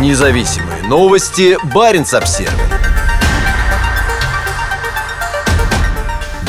Независимые новости. Барин обсерва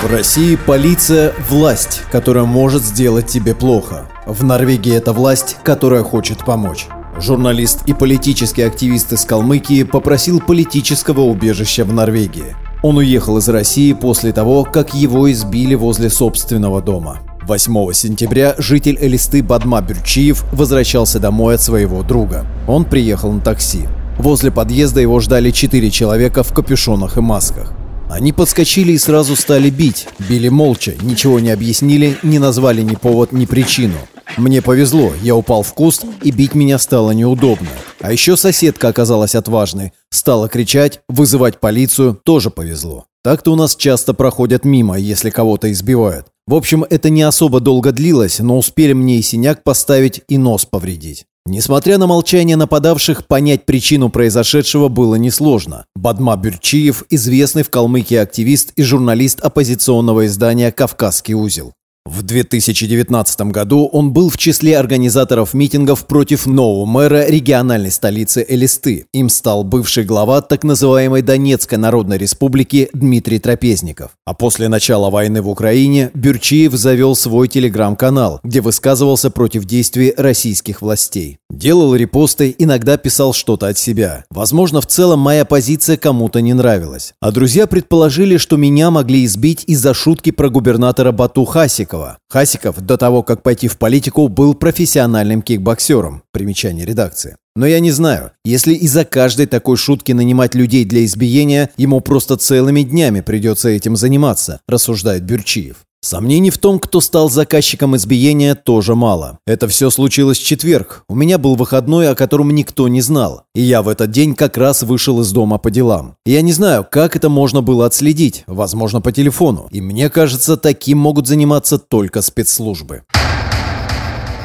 В России полиция – власть, которая может сделать тебе плохо. В Норвегии это власть, которая хочет помочь. Журналист и политический активист из Калмыкии попросил политического убежища в Норвегии. Он уехал из России после того, как его избили возле собственного дома. 8 сентября житель Элисты Бадма Бюрчиев возвращался домой от своего друга. Он приехал на такси. Возле подъезда его ждали четыре человека в капюшонах и масках. Они подскочили и сразу стали бить. Били молча, ничего не объяснили, не назвали ни повод, ни причину. Мне повезло, я упал в куст, и бить меня стало неудобно. А еще соседка оказалась отважной. Стала кричать, вызывать полицию, тоже повезло. Так-то у нас часто проходят мимо, если кого-то избивают. В общем, это не особо долго длилось, но успели мне и синяк поставить, и нос повредить. Несмотря на молчание нападавших, понять причину произошедшего было несложно. Бадма Бюрчиев – известный в Калмыкии активист и журналист оппозиционного издания «Кавказский узел». В 2019 году он был в числе организаторов митингов против нового мэра региональной столицы Элисты. Им стал бывший глава так называемой Донецкой Народной Республики Дмитрий Трапезников. А после начала войны в Украине Бюрчиев завел свой телеграм-канал, где высказывался против действий российских властей. Делал репосты, иногда писал что-то от себя. Возможно, в целом моя позиция кому-то не нравилась. А друзья предположили, что меня могли избить из-за шутки про губернатора Бату Хасика, Хасикова. Хасиков до того, как пойти в политику, был профессиональным кикбоксером. Примечание редакции. Но я не знаю, если из-за каждой такой шутки нанимать людей для избиения, ему просто целыми днями придется этим заниматься, рассуждает Бюрчиев. Сомнений в том, кто стал заказчиком избиения, тоже мало. Это все случилось в четверг. У меня был выходной, о котором никто не знал. И я в этот день как раз вышел из дома по делам. Я не знаю, как это можно было отследить. Возможно, по телефону. И мне кажется, таким могут заниматься только спецслужбы.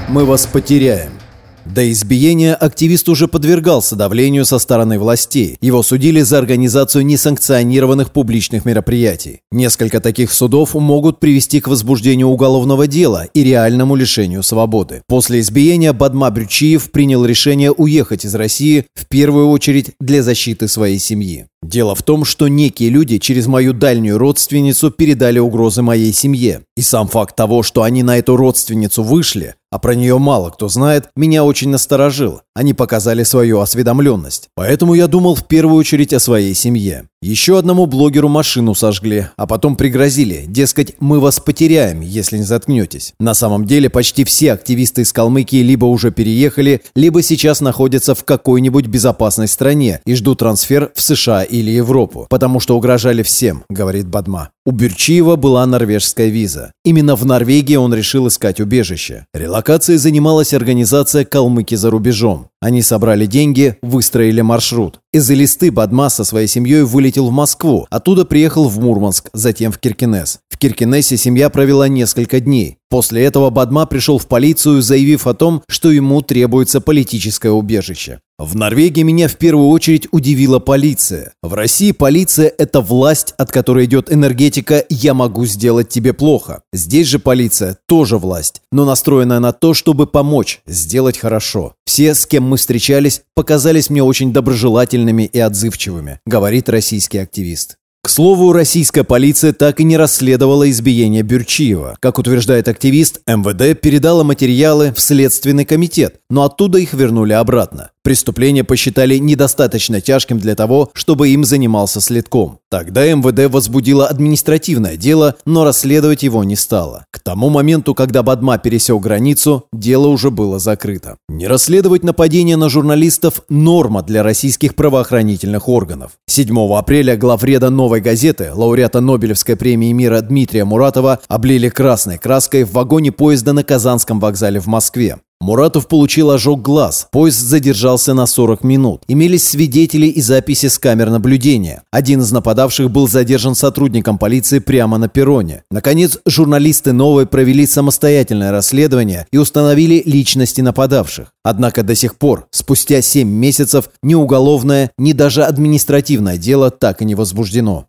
Мы вас потеряем. До избиения активист уже подвергался давлению со стороны властей. Его судили за организацию несанкционированных публичных мероприятий. Несколько таких судов могут привести к возбуждению уголовного дела и реальному лишению свободы. После избиения Бадма Брючиев принял решение уехать из России в первую очередь для защиты своей семьи. Дело в том, что некие люди через мою дальнюю родственницу передали угрозы моей семье. И сам факт того, что они на эту родственницу вышли, а про нее мало кто знает, меня очень насторожил. Они показали свою осведомленность. Поэтому я думал в первую очередь о своей семье. Еще одному блогеру машину сожгли, а потом пригрозили, дескать, мы вас потеряем, если не заткнетесь. На самом деле почти все активисты из Калмыкии либо уже переехали, либо сейчас находятся в какой-нибудь безопасной стране и ждут трансфер в США или Европу, потому что угрожали всем, говорит Бадма. У Бюрчиева была норвежская виза. Именно в Норвегии он решил искать убежище. Релокацией занималась организация «Калмыки за рубежом». Они собрали деньги, выстроили маршрут. Из Элисты Бадма со своей семьей вылетел в Москву, оттуда приехал в Мурманск, затем в Киркинес. В Киркинессе семья провела несколько дней. После этого Бадма пришел в полицию, заявив о том, что ему требуется политическое убежище. В Норвегии меня в первую очередь удивила полиция. В России полиция – это власть, от которой идет энергетика «я могу сделать тебе плохо». Здесь же полиция тоже власть, но настроенная на то, чтобы помочь, сделать хорошо. Все, с кем мы встречались, показались мне очень доброжелательными и отзывчивыми, говорит российский активист. К слову, российская полиция так и не расследовала избиение Бюрчиева. Как утверждает активист, МВД передала материалы в Следственный комитет, но оттуда их вернули обратно. Преступление посчитали недостаточно тяжким для того, чтобы им занимался следком. Тогда МВД возбудило административное дело, но расследовать его не стало. К тому моменту, когда Бадма пересек границу, дело уже было закрыто. Не расследовать нападение на журналистов – норма для российских правоохранительных органов. 7 апреля главреда «Новой газеты», лауреата Нобелевской премии мира Дмитрия Муратова, облили красной краской в вагоне поезда на Казанском вокзале в Москве. Муратов получил ожог глаз. Поезд задержался на 40 минут. Имелись свидетели и записи с камер наблюдения. Один из нападавших был задержан сотрудником полиции прямо на перроне. Наконец, журналисты «Новой» провели самостоятельное расследование и установили личности нападавших. Однако до сих пор, спустя 7 месяцев, ни уголовное, ни даже административное дело так и не возбуждено.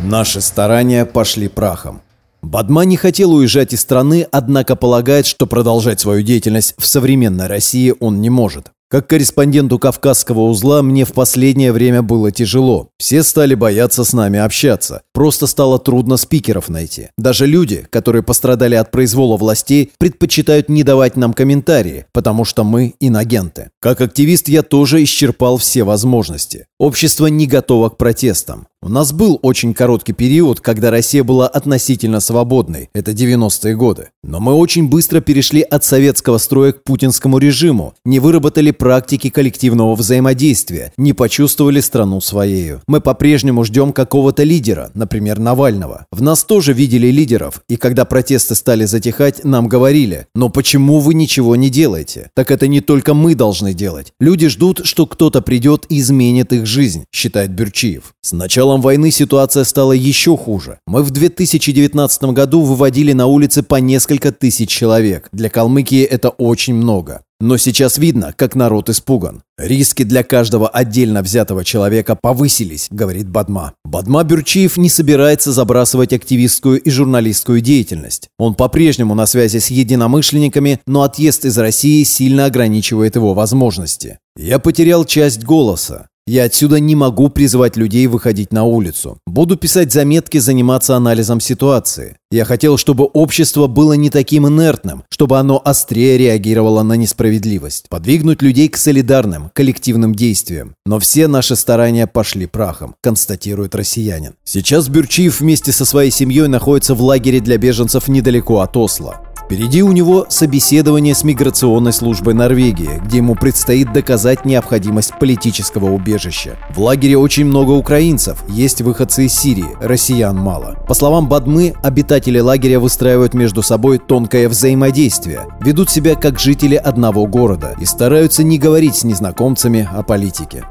Наши старания пошли прахом. Бадма не хотел уезжать из страны, однако полагает, что продолжать свою деятельность в современной России он не может. Как корреспонденту Кавказского узла мне в последнее время было тяжело. Все стали бояться с нами общаться. Просто стало трудно спикеров найти. Даже люди, которые пострадали от произвола властей, предпочитают не давать нам комментарии, потому что мы инагенты. Как активист я тоже исчерпал все возможности. Общество не готово к протестам. У нас был очень короткий период, когда Россия была относительно свободной, это 90-е годы. Но мы очень быстро перешли от советского строя к путинскому режиму, не выработали практики коллективного взаимодействия, не почувствовали страну своею. Мы по-прежнему ждем какого-то лидера, например, Навального. В нас тоже видели лидеров, и когда протесты стали затихать, нам говорили, но почему вы ничего не делаете? Так это не только мы должны делать. Люди ждут, что кто-то придет и изменит их жизнь, считает Бюрчиев. Сначала началом войны ситуация стала еще хуже. Мы в 2019 году выводили на улицы по несколько тысяч человек. Для Калмыкии это очень много. Но сейчас видно, как народ испуган. Риски для каждого отдельно взятого человека повысились, говорит Бадма. Бадма Бюрчиев не собирается забрасывать активистскую и журналистскую деятельность. Он по-прежнему на связи с единомышленниками, но отъезд из России сильно ограничивает его возможности. Я потерял часть голоса. Я отсюда не могу призывать людей выходить на улицу. Буду писать заметки, заниматься анализом ситуации. Я хотел, чтобы общество было не таким инертным, чтобы оно острее реагировало на несправедливость, подвигнуть людей к солидарным, коллективным действиям. Но все наши старания пошли прахом, констатирует россиянин. Сейчас Бюрчиев вместе со своей семьей находится в лагере для беженцев недалеко от Осло. Впереди у него собеседование с миграционной службой Норвегии, где ему предстоит доказать необходимость политического убежища. В лагере очень много украинцев, есть выходцы из Сирии, россиян мало. По словам Бадмы, обитатели лагеря выстраивают между собой тонкое взаимодействие, ведут себя как жители одного города и стараются не говорить с незнакомцами о политике.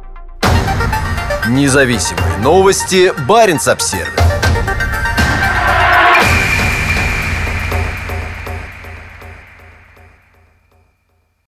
Независимые новости. Барин обсервис